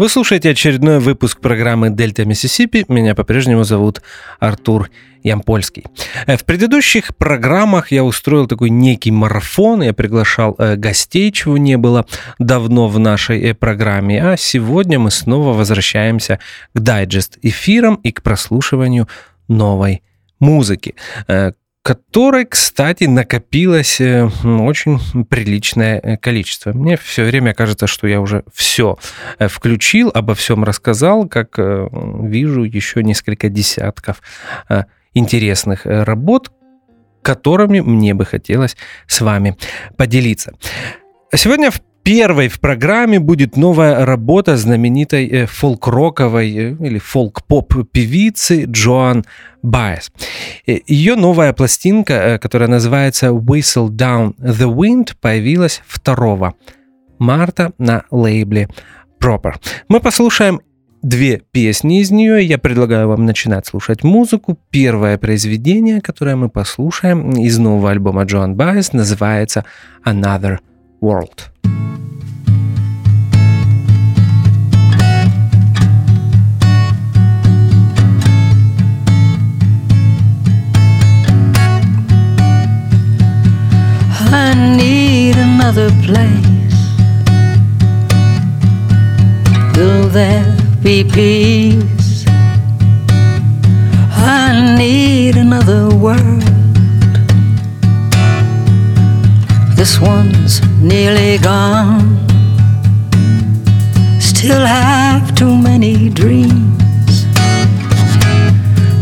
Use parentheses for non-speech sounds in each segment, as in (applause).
Вы слушаете очередной выпуск программы «Дельта Миссисипи». Меня по-прежнему зовут Артур Ямпольский. Э, в предыдущих программах я устроил такой некий марафон. Я приглашал э, гостей, чего не было давно в нашей э, программе. А сегодня мы снова возвращаемся к дайджест-эфирам и к прослушиванию новой музыки которой, кстати, накопилось э, очень приличное э, количество. Мне все время кажется, что я уже все э, включил, обо всем рассказал, как вижу еще несколько десятков интересных работ, которыми мне бы хотелось с вами поделиться. Сегодня в Первой в программе будет новая работа знаменитой э, фолк-роковой э, или фолк-поп певицы Джоан Байес. Э, Ее новая пластинка, которая называется Whistle Down the Wind, появилась 2 марта на лейбле Proper. Мы послушаем две песни из нее. Я предлагаю вам начинать слушать музыку. Первое произведение, которое мы послушаем из нового альбома Джоан Байес, называется Another World. I need another place. Will there be peace? I need another world. This one's nearly gone. Still have too many dreams.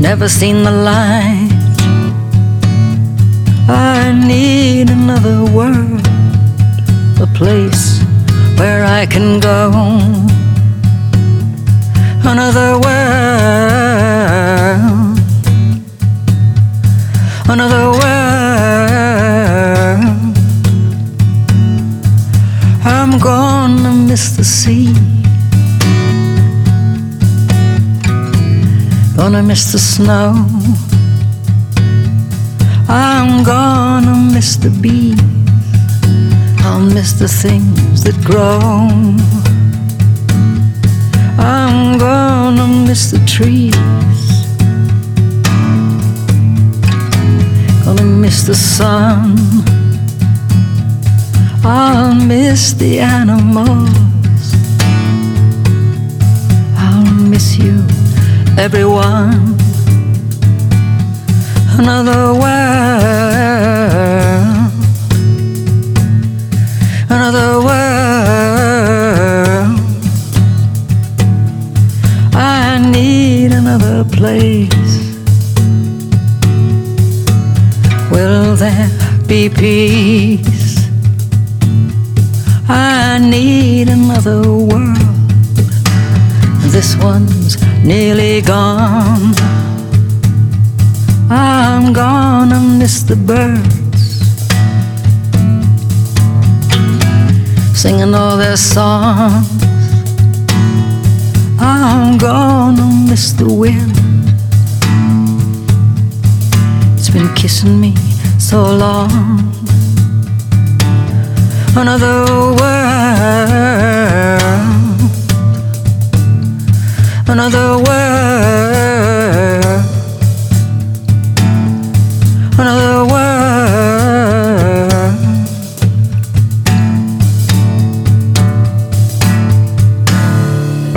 Never seen the light I need another world, a place where I can go. Another world, another world. I'm gonna miss the sea. Gonna miss the snow I'm gonna miss the bees. I'll miss the things that grow. I'm gonna miss the trees. Gonna miss the sun. I'll miss the animals. I'll miss you, everyone another world, another world. I need another place. Will there be peace? I need another world. This one's nearly gone. I'm gonna miss the birds singing all their songs. I'm gonna miss the wind. It's been kissing me so long. Another world, another world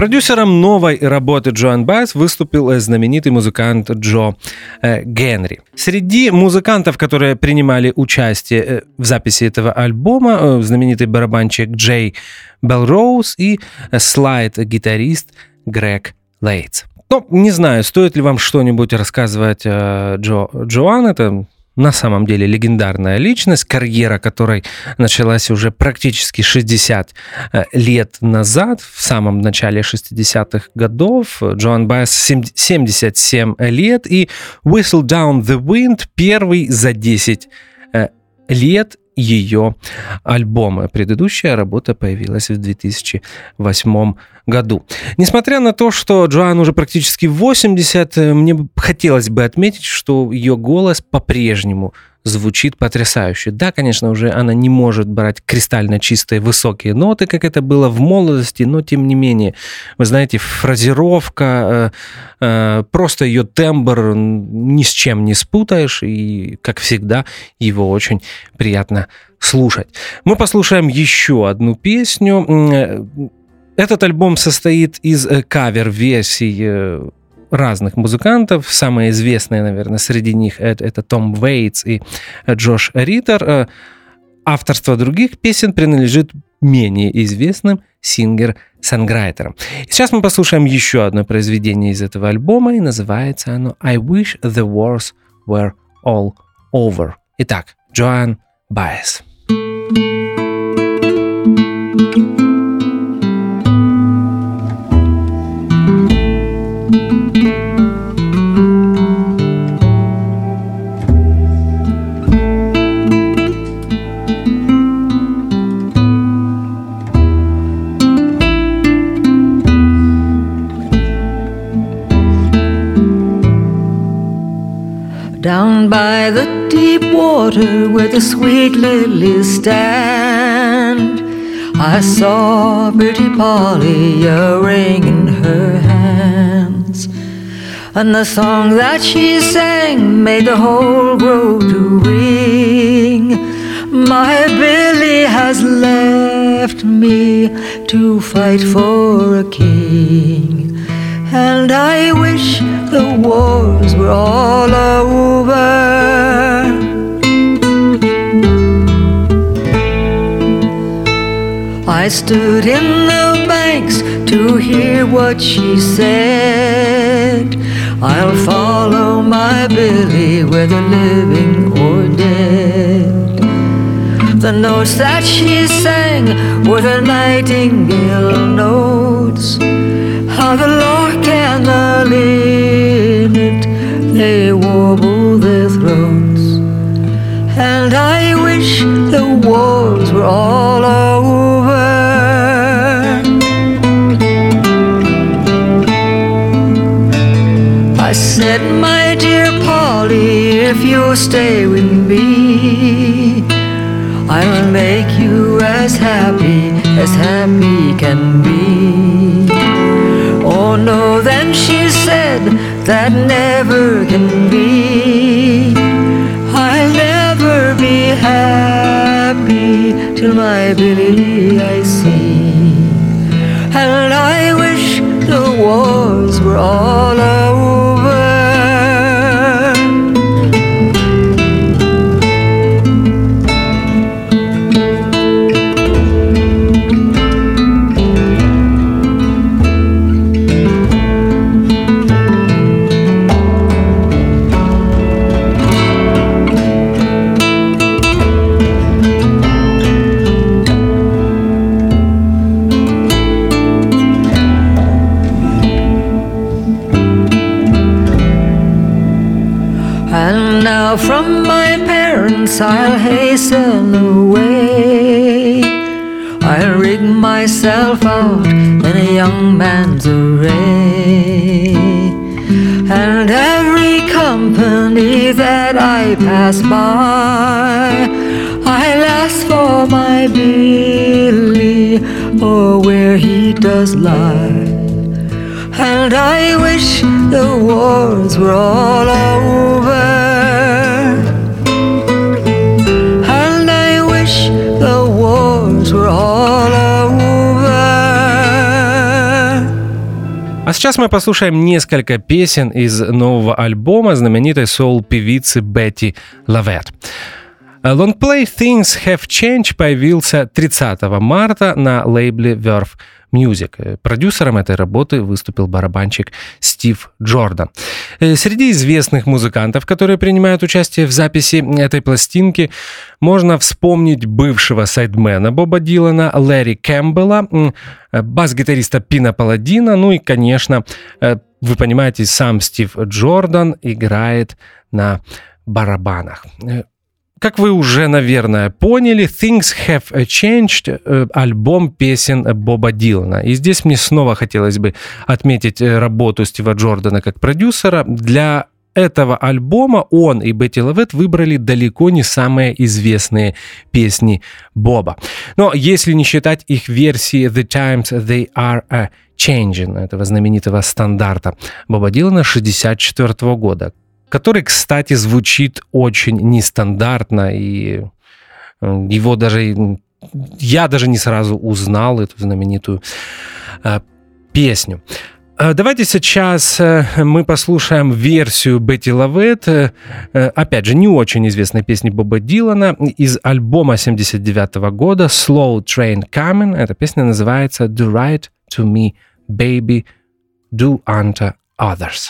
Продюсером новой работы Джоан Байс выступил знаменитый музыкант Джо э, Генри. Среди музыкантов, которые принимали участие э, в записи этого альбома, э, знаменитый барабанщик Джей Белроуз и слайд-гитарист Грег Лейтс. Ну, не знаю, стоит ли вам что-нибудь рассказывать о Джо, Джоан. Это на самом деле легендарная личность, карьера которой началась уже практически 60 э, лет назад, в самом начале 60-х годов. Джоан Байес 77 лет и Whistle Down the Wind первый за 10 э, лет ее альбома. Предыдущая работа появилась в 2008 году. Несмотря на то, что Джоан уже практически 80, мне хотелось бы отметить, что ее голос по-прежнему звучит потрясающе. Да, конечно, уже она не может брать кристально чистые высокие ноты, как это было в молодости, но тем не менее, вы знаете, фразировка, э, э, просто ее тембр ни с чем не спутаешь, и, как всегда, его очень приятно слушать. Мы послушаем еще одну песню. Э, этот альбом состоит из кавер-версий разных музыкантов. Самые известные, наверное, среди них это, это Том Вейтс и Джош Риттер. Э, авторство других песен принадлежит менее известным сингер-санграйтерам. Сейчас мы послушаем еще одно произведение из этого альбома, и называется оно «I wish the wars were all over». Итак, Джоан Байес. thank you Down by the deep water where the sweet lilies stand, I saw pretty Polly a ring in her hands. And the song that she sang made the whole grove to ring. My Billy has left me to fight for a king. And I wish the wars were all over. I stood in the banks to hear what she said. I'll follow my Billy, whether living or dead. The notes that she sang were the nightingale notes how the lark all over. I said, my dear Polly, if you'll stay with me, I'll make you as happy as happy can be. Oh no, then she said, that never can be. Till my Billy I see. And I wish the wars were all I'll hasten away. I'll rig myself out in a young man's array. And every company that I pass by, I'll ask for my Billy or where he does lie. And I wish the wars were all over. А сейчас мы послушаем несколько песен из нового альбома знаменитой соул-певицы Бетти Лавет. Longplay Things Have Changed появился 30 марта на лейбле Verve Music. Э, продюсером этой работы выступил барабанщик Стив Джордан. Э, среди известных музыкантов, которые принимают участие в записи этой пластинки, можно вспомнить бывшего сайдмена Боба Дилана, Лэри Кэмпбелла, э, бас-гитариста Пина Паладина, ну и, конечно, вы понимаете, сам Стив Джордан играет на барабанах. Как вы уже, наверное, поняли, Things Have Changed э, — альбом песен Боба Дилана. И здесь мне снова хотелось бы отметить э, работу Стива Джордана как продюсера. Для этого альбома он и Бетти Лавет выбрали далеко не самые известные песни Боба. Но если не считать их версии The Times They Are a Changing, этого знаменитого стандарта Боба Дилана 64 года, который, кстати, звучит очень нестандартно, и его даже... Я даже не сразу узнал эту знаменитую э, песню. Э, давайте сейчас э, мы послушаем версию Бетти Лавет, опять же, не очень известной песни Боба Дилана из альбома 79 года Slow Train Coming. Эта песня называется Do Right to Me, Baby, Do Unto Others.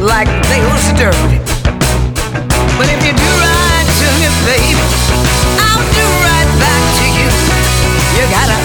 like they was dirty. But if you do right to me, baby, I'll do right back to you. You gotta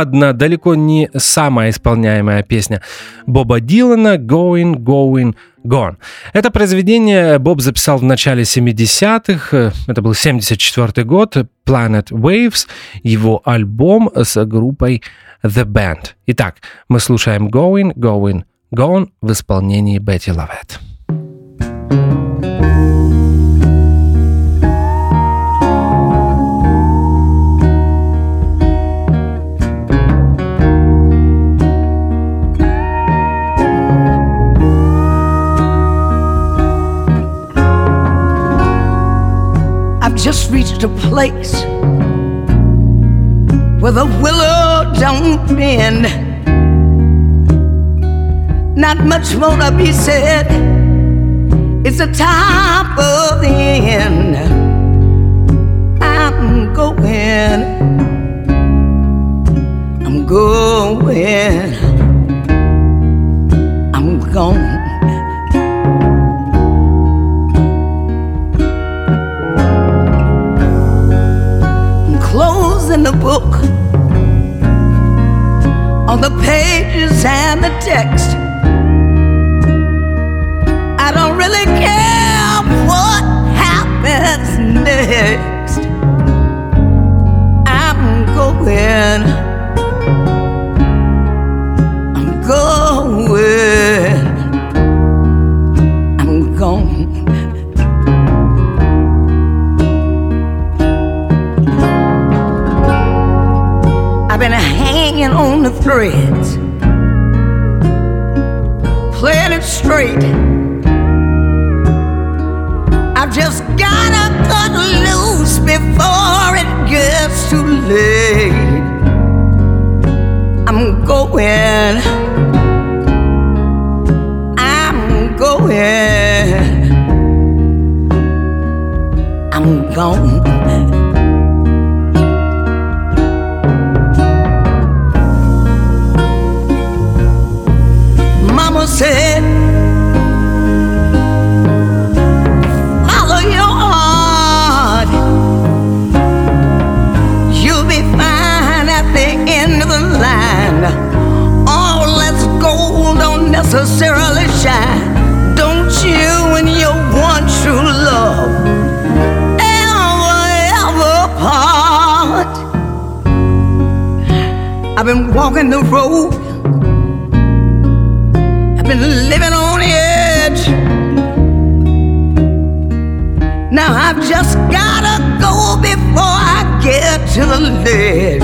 одна далеко не самая исполняемая песня Боба Дилана «Going, Going, Gone». Это произведение Боб записал в начале 70-х, это был 74 год, Planet Waves, его альбом с группой The Band. Итак, мы слушаем «Going, Going, Gone» в исполнении Бетти Лавет. Just reached a place where the willow don't bend. Not much more to be said. It's the top of the end. I'm going. I'm going. I'm gone. The book on the pages and the text. I don't really care what happens next. I'm going. On the threads, playing it straight. I've just gotta cut loose before it gets too late. I'm going. Gold don't necessarily shine. Don't you and your one true love ever, ever part? I've been walking the road I've been living on the edge. Now I've just gotta go before I get to the ledge.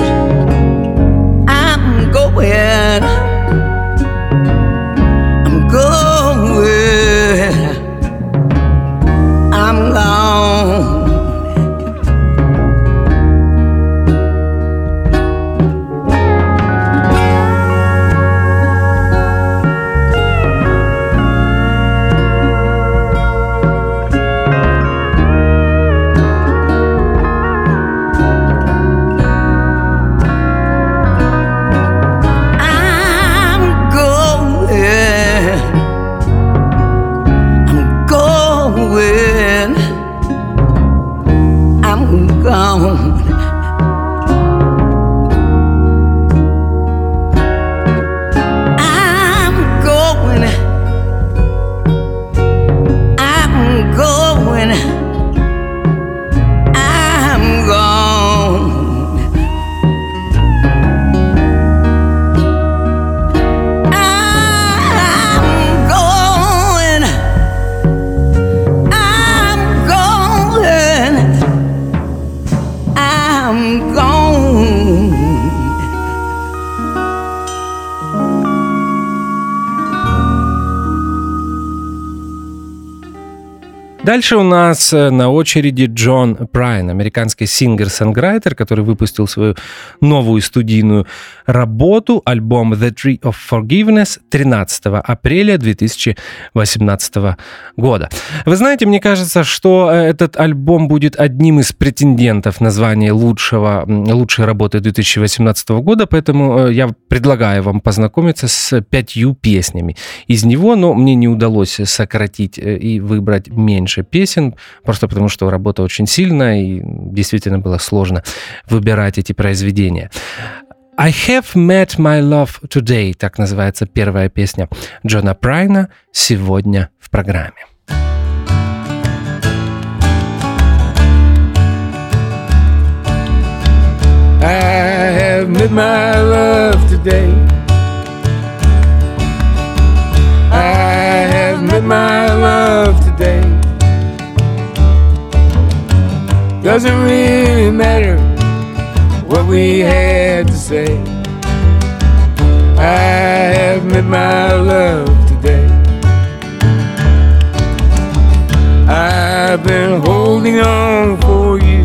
I'm going. Дальше у нас э, на очереди Джон Прайн, американский сингер-санграйтер, который выпустил свою новую студийную работу, альбом The Tree of Forgiveness 13 апреля 2018 года. Вы знаете, мне кажется, что э, этот альбом будет одним из претендентов на звание лучшего, лучшей работы 2018 года, поэтому э, я предлагаю вам познакомиться с пятью песнями из него, но мне не удалось сократить и выбрать меньше песен, просто потому что работа очень сильная и действительно было сложно выбирать эти произведения. I have met my love today, так называется первая песня Джона Прайна сегодня в программе. I have met my love today. I have met my love Doesn't really matter what we had to say. I have met my love today. I've been holding on for you.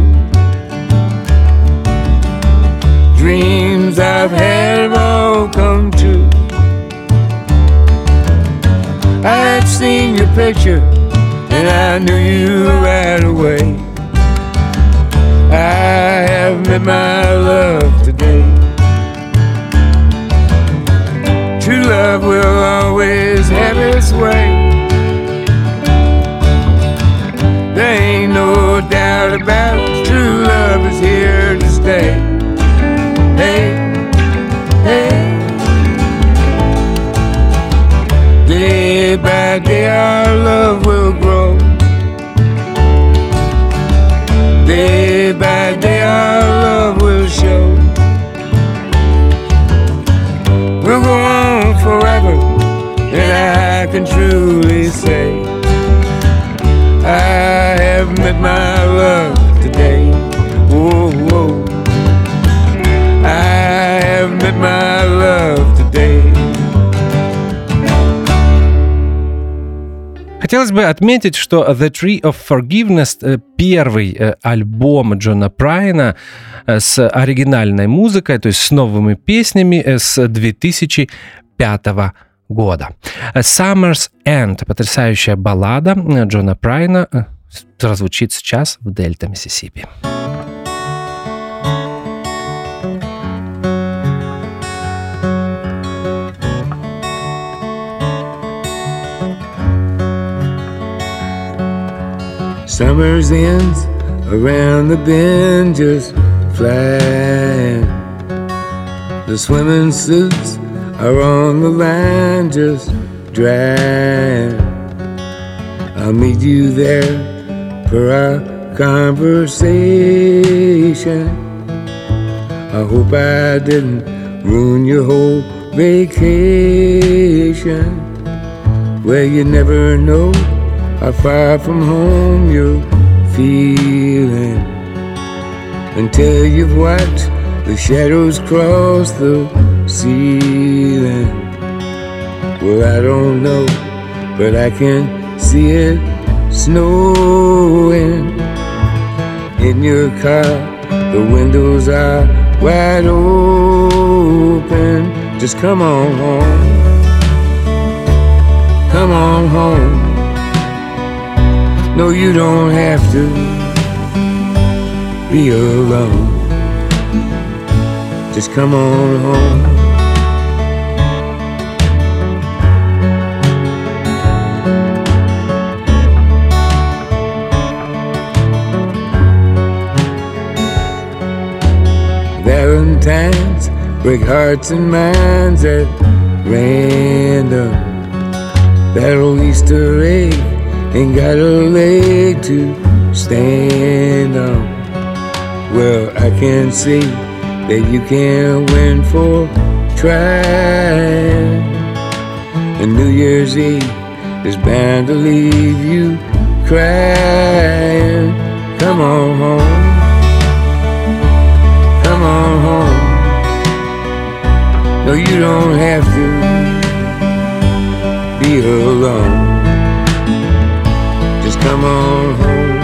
Dreams I've had have all come true. I've seen your picture and I knew you right away. I my love today. True love will always have its way. There ain't no doubt about it. Хотелось бы отметить, что The Tree of Forgiveness э, первый э, альбом Джона Прайна э, с оригинальной музыкой, то есть с новыми песнями с 2005 года. Summer's End, потрясающая баллада Джона Прайна, прозвучит сейчас в Дельта, Миссисипи. Summer's ends around the bend just flying. The swimming suits are on the line just drying. I'll meet you there for our conversation. I hope I didn't ruin your whole vacation. Well, you never know how far from home you're feeling until you've watched the shadows cross the ceiling. Well, I don't know, but I can see it snowing in your car. The windows are wide open. Just come on home. Come on home. No, you don't have to be alone. Just come on home. Valentines break hearts and minds at random. Old Easter egg ain't got a leg to stand on. Well, I can see that you can't win for trying. And New Year's Eve is bound to leave you crying. Come on home. Come on home. No, you don't have to be alone. Come on home.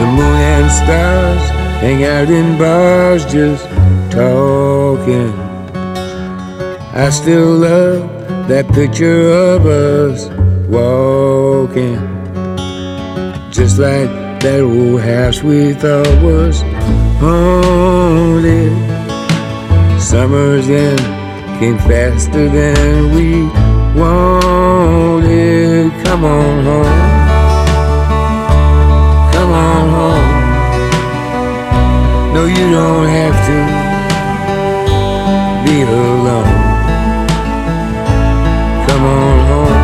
The moon and stars hang out in bars just talking. I still love that picture of us walking. Just like that old house we thought was haunted. Summer's end came faster than we wanted. Come on home. Come on home. No, you don't have to be alone. Come on home.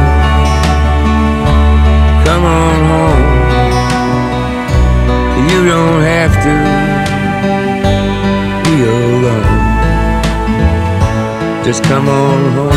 Come on home. You don't have to Just come on home.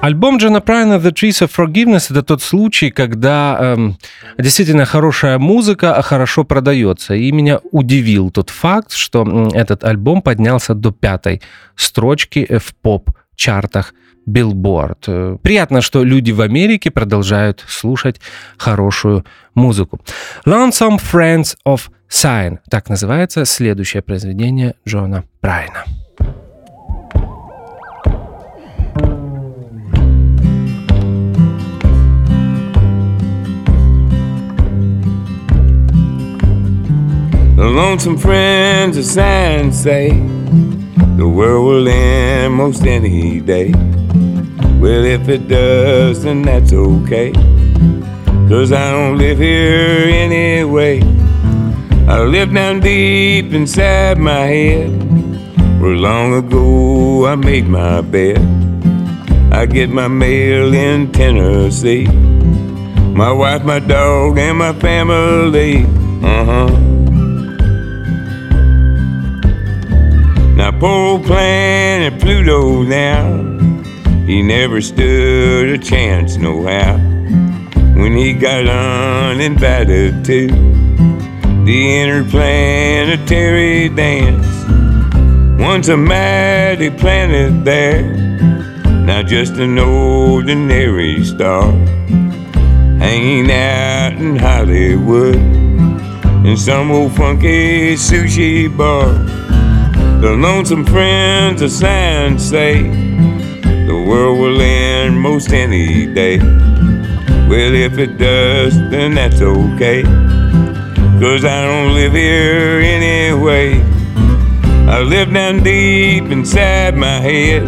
Альбом Джона Прайна «The Trees of Forgiveness» — это тот случай, когда эм, действительно хорошая музыка хорошо продается. И меня удивил тот факт, что этот альбом поднялся до пятой строчки в поп-чартах Billboard. Э, приятно, что люди в Америке продолжают слушать хорошую музыку. Lonesome Friends of Sign. Так называется следующее произведение Джона Прайна. The lonesome friends of sign say the world will end most any day. Well, if it does, then that's okay. Cause I don't live here anyway. I live down deep inside my head. Where long ago I made my bed. I get my mail in Tennessee. My wife, my dog, and my family. Uh huh. Now, poor planet Pluto now, he never stood a chance, no how. When he got uninvited to the interplanetary dance. Once a mighty planet there, now just an ordinary star. Hanging out in Hollywood in some old funky sushi bar. The lonesome friends of science say the world will end most any day. Well, if it does, then that's okay. Cause I don't live here anyway. I live down deep inside my head.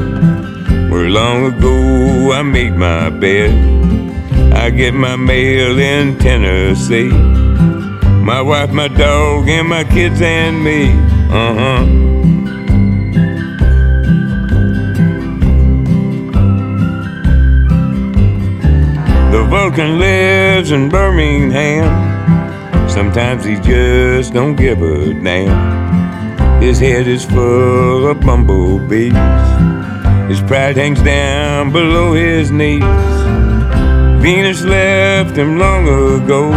Where long ago I made my bed. I get my mail in Tennessee. My wife, my dog, and my kids and me. Uh huh. Vulcan lives in Birmingham. Sometimes he just don't give a damn. His head is full of bumblebees. His pride hangs down below his knees. Venus left him long ago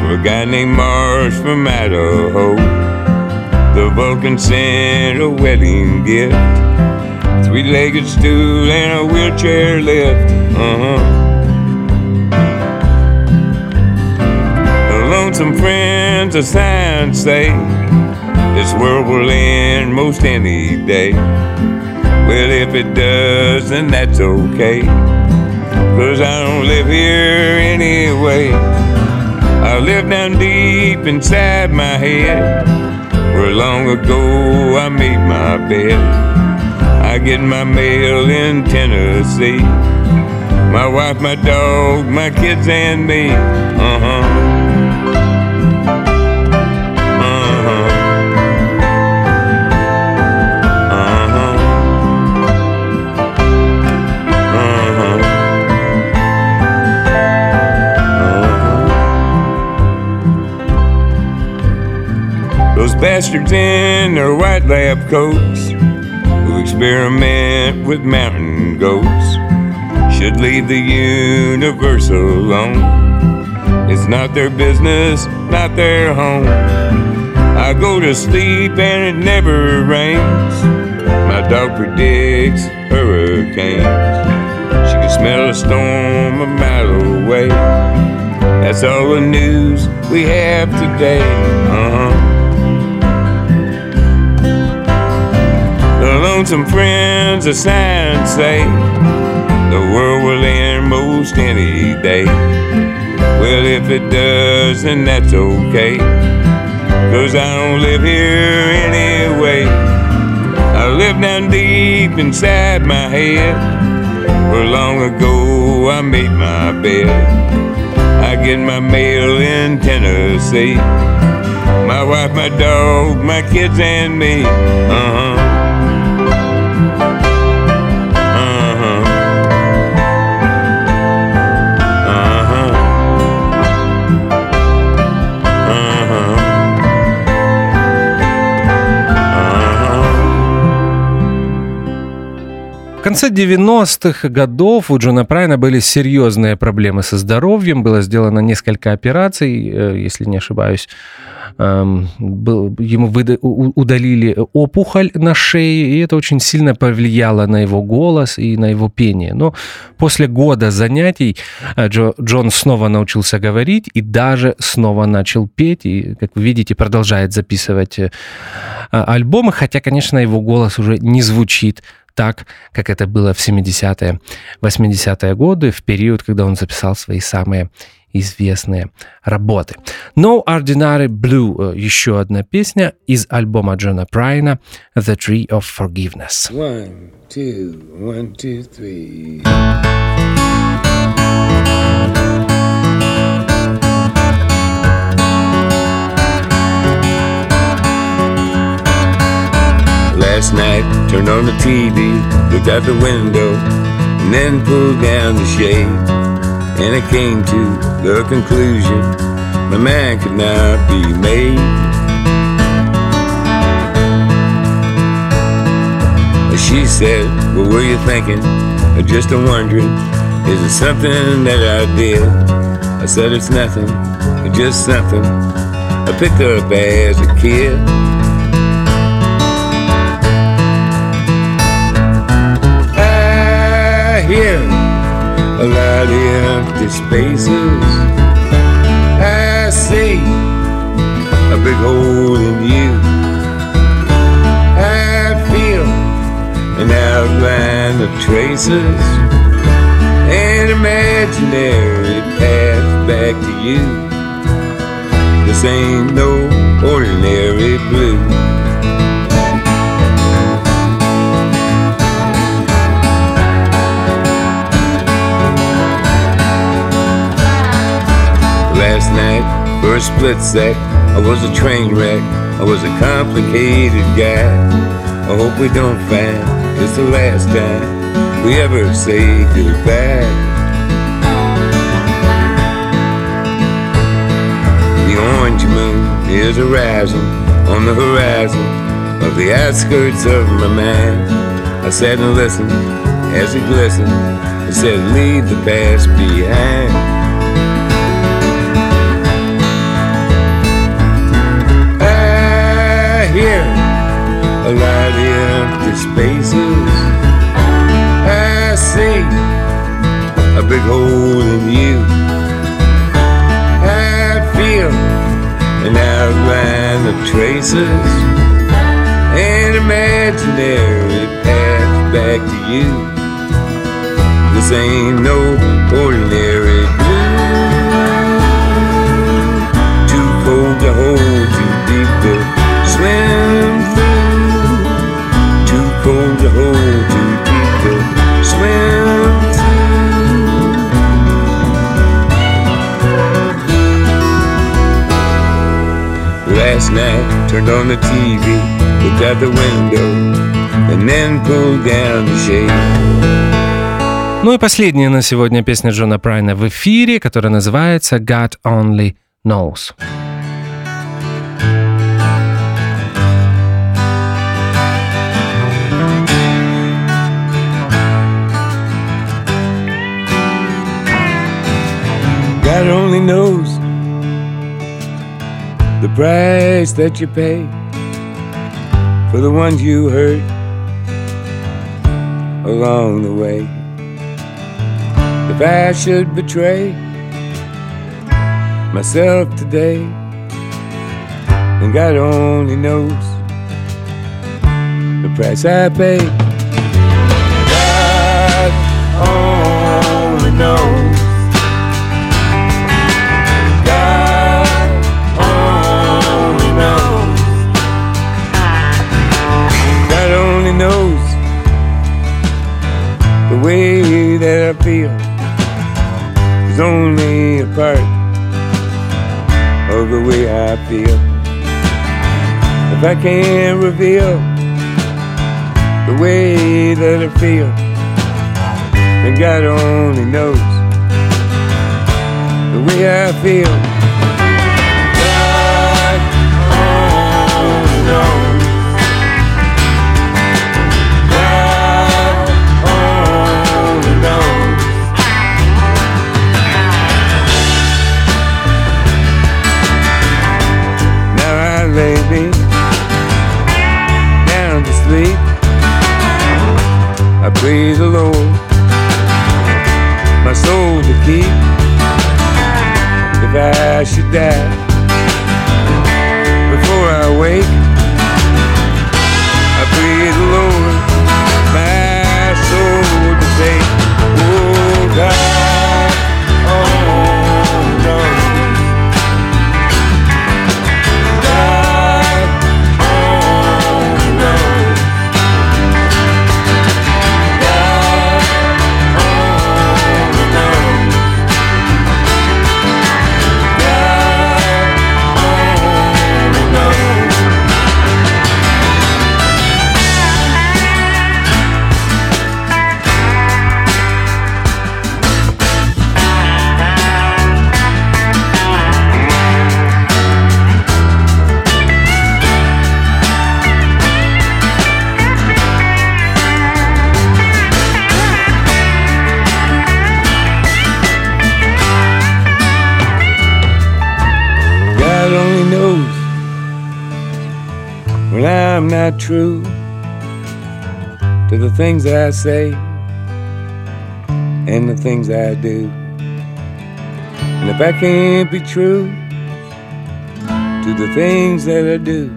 for a guy named Mars from Idaho. The Vulcan sent a wedding gift, three-legged stool and a wheelchair lift. Uh-huh. Some friends of science say this world will end most any day. Well, if it does, then that's okay. Cause I don't live here anyway. I live down deep inside my head. Where long ago I made my bed. I get my mail in Tennessee. My wife, my dog, my kids, and me. Uh huh. Bastards in their white lab coats who experiment with mountain goats should leave the universe alone. It's not their business, not their home. I go to sleep and it never rains. My dog predicts hurricanes. She can smell a storm a mile away. That's all the news we have today. Lonesome friends of science say the world will end most any day. Well, if it does, then that's okay. Cause I don't live here anyway. I live down deep inside my head. Where long ago I made my bed. I get my mail in Tennessee. My wife, my dog, my kids, and me. Uh huh. Конце 90-х годов у Джона Прайна были серьезные проблемы со здоровьем. Было сделано несколько операций, э, если не ошибаюсь. Эм, ему удалили опухоль на шее, и это очень сильно повлияло на его голос и на его пение. Но после года занятий э, Джон снова научился говорить и даже снова начал петь. И, как вы видите, продолжает записывать э, альбомы, хотя, конечно, его голос уже не звучит так, как это было в 70-е, 80-е годы, в период, когда он записал свои самые известные работы. No Ordinary Blue, э, еще одна песня из альбома Джона Прайна The Tree of Forgiveness. One, two, one, two, three. Last night, turned on the TV, looked out the window, and then pulled down the shade. And I came to the conclusion my man could not be made. She said, What were you thinking? I just a wondering, is it something that I did? I said, It's nothing, just something I picked up as a kid. Hear a lot of empty spaces. I see a big hole in you. I feel an outline of traces, an imaginary path back to you. This ain't no ordinary blue. Last night for a split sec. I was a train wreck. I was a complicated guy. I hope we don't find it's the last time we ever say goodbye. The orange moon is arising on the horizon of the outskirts of my mind. I sat and listened as it glistened and said, Leave the past behind. Empty spaces. I see a big hole in you. I feel an outline of traces, an imaginary path back to you. This ain't no ordinary night, turned on the TV, looked out the window, and then pulled down the shade. Ну и последняя на сегодня песня Джона Прайна в эфире, которая называется God Only Knows. God only knows the price that you pay for the ones you hurt along the way. If I should betray myself today, then God only knows the price I paid. God only knows If I can't reveal the way that I feel, then God only knows the way I feel. Pray the Lord my soul to keep if I should die before I wake. Things that I say and the things I do. And if I can't be true to the things that I do,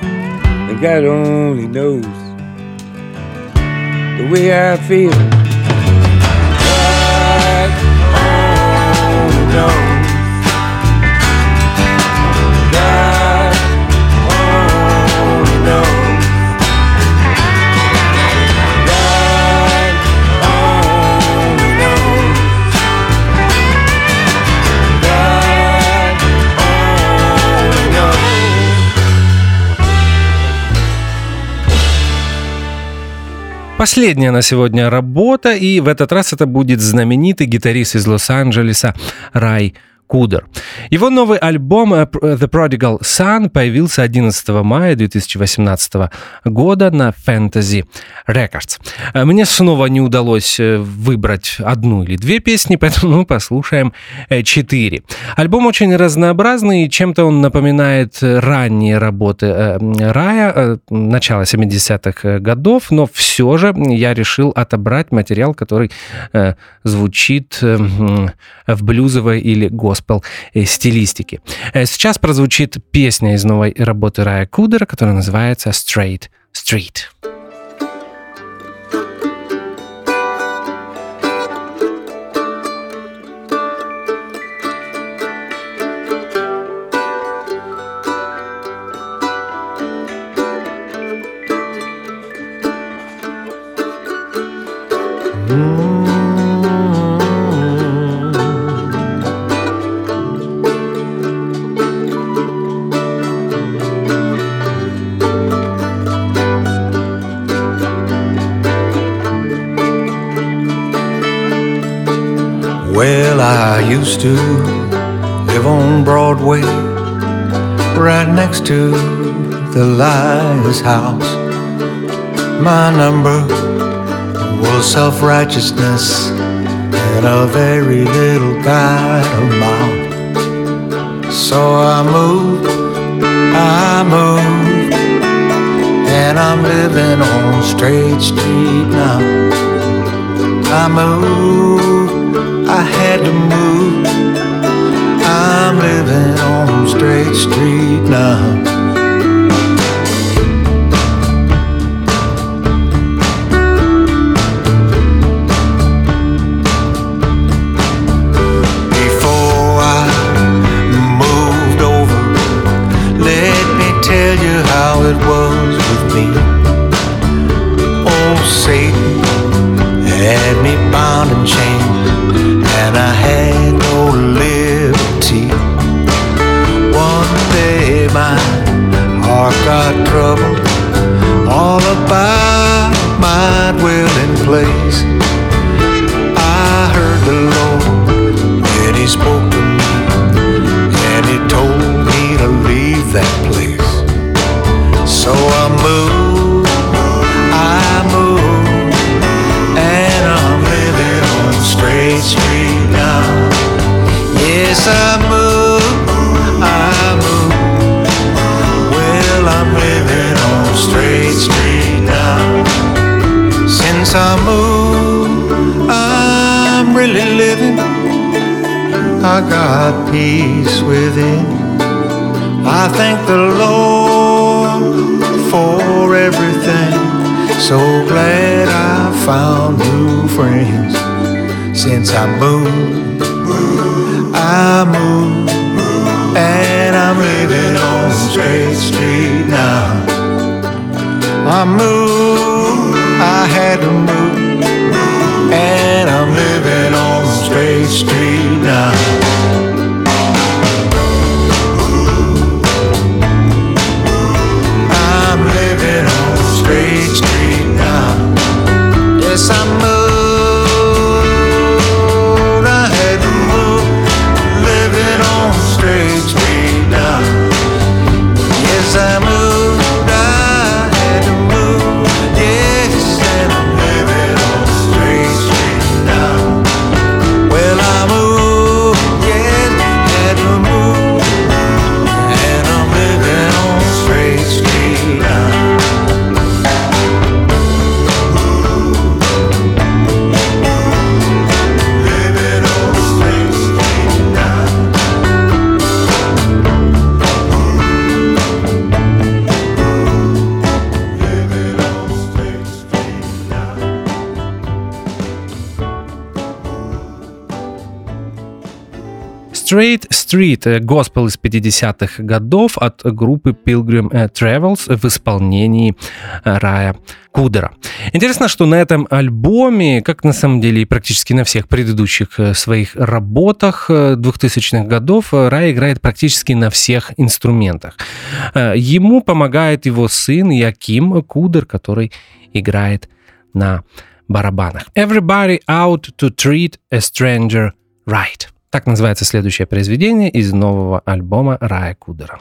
then God only knows the way I feel. Последняя на сегодня работа, и в этот раз это будет знаменитый гитарист из Лос-Анджелеса Рай Кудер. Его новый альбом э, The Prodigal Son появился 11 мая 2018 года на Fantasy Records. Э, Мне снова не удалось э, выбрать одну или две песни, (laughs) поэтому мы послушаем э, четыре. Альбом очень разнообразный, чем-то он напоминает э, ранние работы э, Рая, э, начала 70-х годов, но все же я решил отобрать материал, который э, звучит э, в блюзовой или госпел э, стилистике. Э, Сейчас прозвучит песня из новой работы Рая Кудера, которая называется Straight Street. Well, to the Liar's House. My number was self righteousness and a very little kind of mouth. So I moved, I moved, and I'm living on Straight Street now. I moved, I had to move. I'm living on Straight Street now. Place. Since I moved. I moved, and I'm living on Straight Street now. I moved, I had to move, Straight Street, э, госпел из 50-х годов от группы Pilgrim э, Travels в исполнении э, Рая Кудера. Интересно, что на этом альбоме, как на самом деле и практически на всех предыдущих э, своих работах э, 2000-х годов, э, Рай играет практически на всех инструментах. Э, Ему помогает его сын Яким Кудер, который играет на барабанах. Everybody out to treat a stranger right. Так называется следующее произведение из нового альбома Рая Кудера.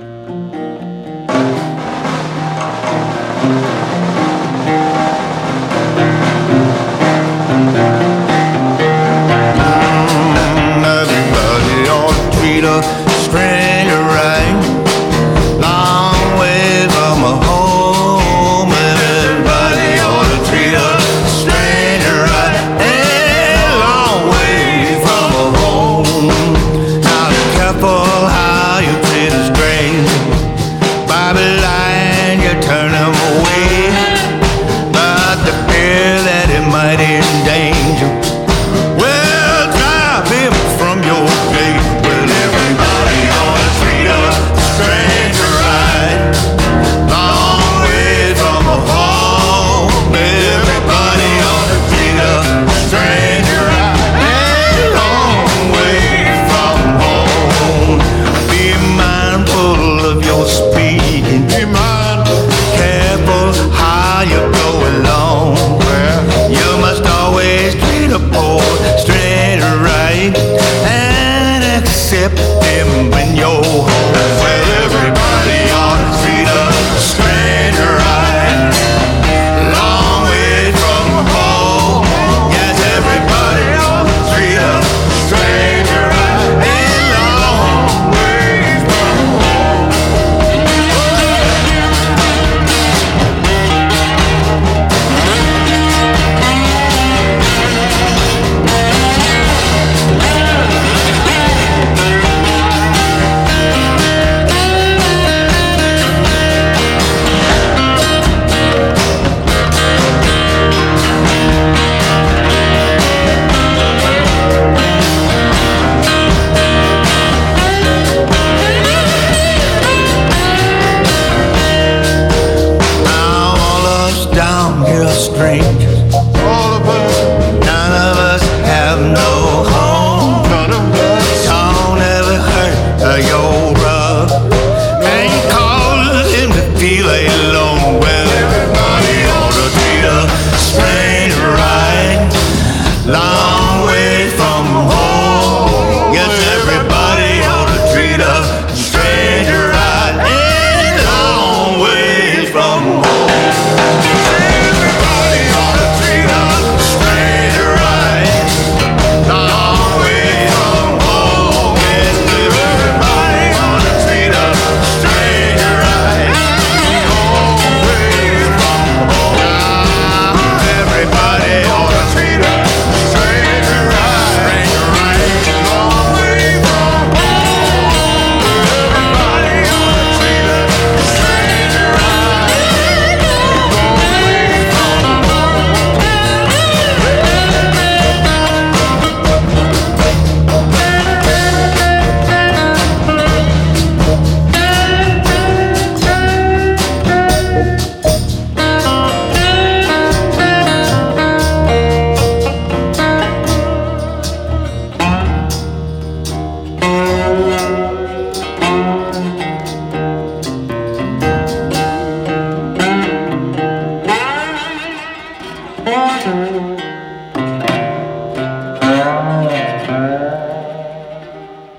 Everybody ought to treat a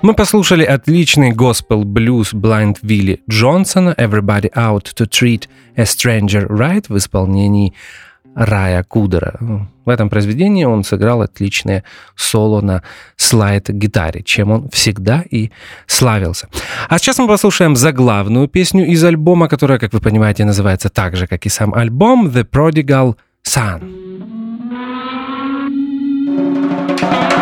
Мы послушали отличный госпел-блюз Blind Вилли Джонсона «Everybody Out to Treat a Stranger Right» в исполнении Рая Кудера. В этом произведении он сыграл отличное соло на слайд-гитаре, чем он всегда и славился. А сейчас мы послушаем заглавную песню из альбома, которая, как вы понимаете, называется так же, как и сам альбом «The Prodigal Son». thank you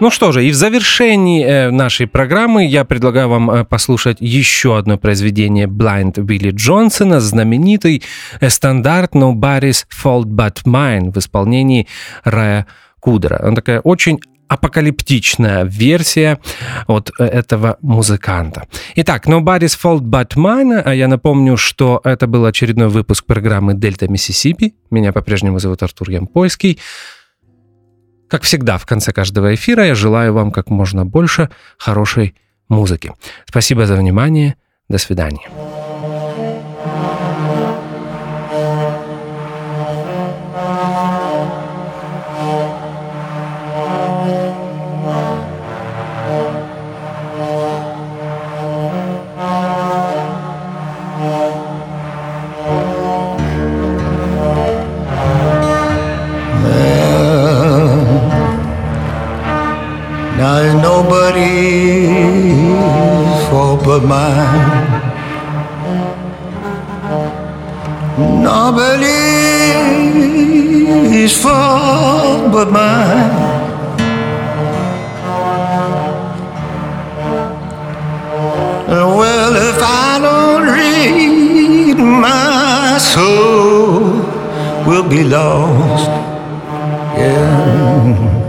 Ну что же, и в завершении э, нашей программы я предлагаю вам э, послушать еще одно произведение Blind Билли Джонсона, знаменитый э, стандарт Nobody's Fault But Mine в исполнении Рая Кудера. Он такая очень апокалиптичная версия от э, этого музыканта. Итак, Nobody's Fault But Mine. А Я напомню, что это был очередной выпуск программы «Дельта Миссисипи». Меня по-прежнему зовут Артур Ямпольский. Как всегда, в конце каждого эфира я желаю вам как можно больше хорошей музыки. Спасибо за внимание. До свидания. But mine. Nobody's fault but mine. Well, if I don't read, my soul will be lost. Yeah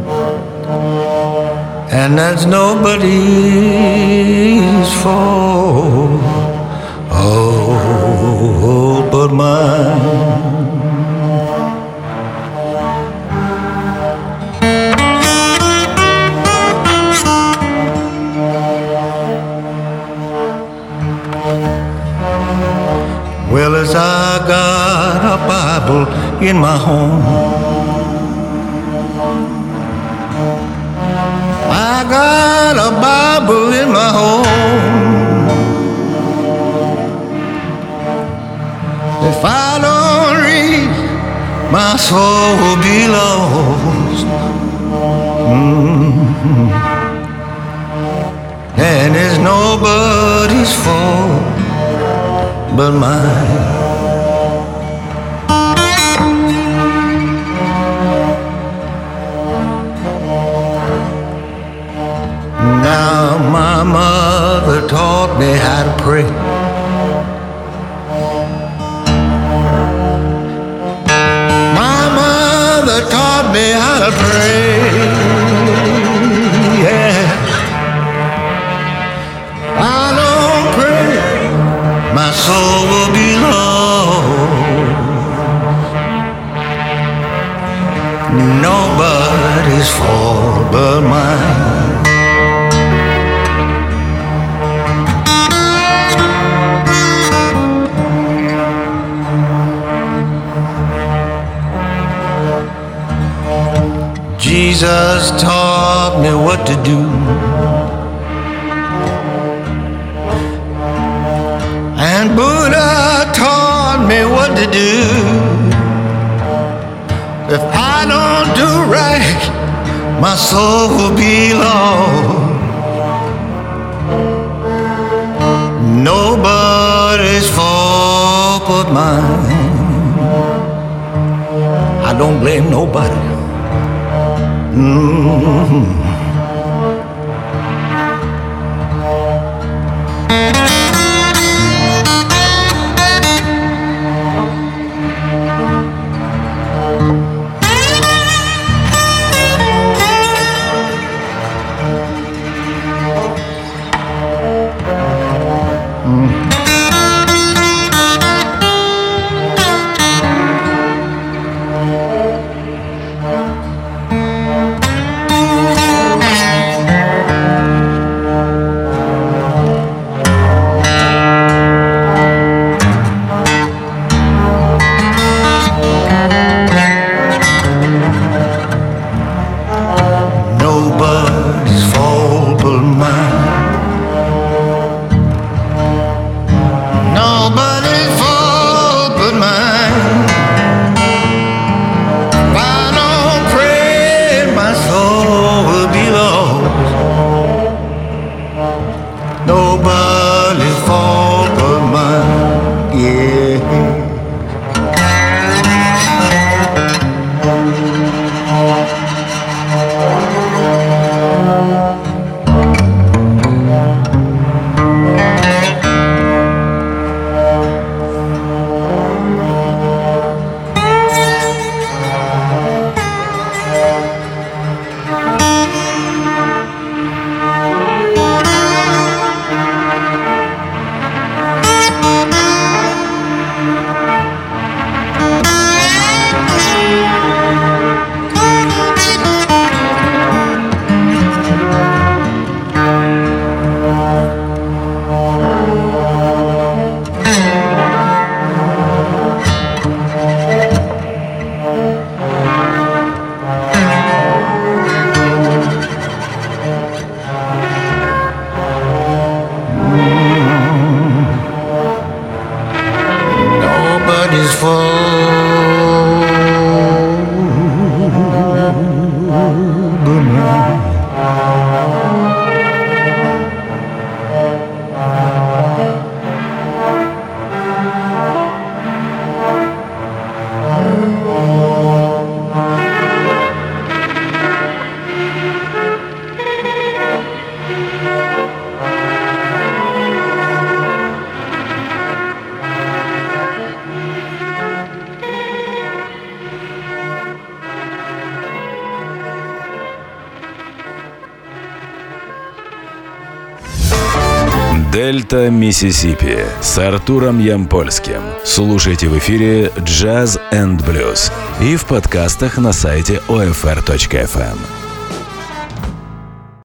and that's nobody's fault. Oh, but mine. Well, as I got a Bible in my home. Got a Bible in my home. If I don't read, my soul will be lost. Mhm. And it's nobody's fault but mine. Now my mother taught me how to pray. My mother taught me how to pray. Yeah. I don't pray, my soul will be lost. Nobody's fault but mine. Jesus taught me what to do. And Buddha taught me what to do. If I don't do right, my soul will be lost. Nobody's fault but mine. I don't blame nobody. Mm-hmm. Миссисипи с Артуром Ямпольским. Слушайте в эфире Jazz and Blues и в подкастах на сайте OFR.FM.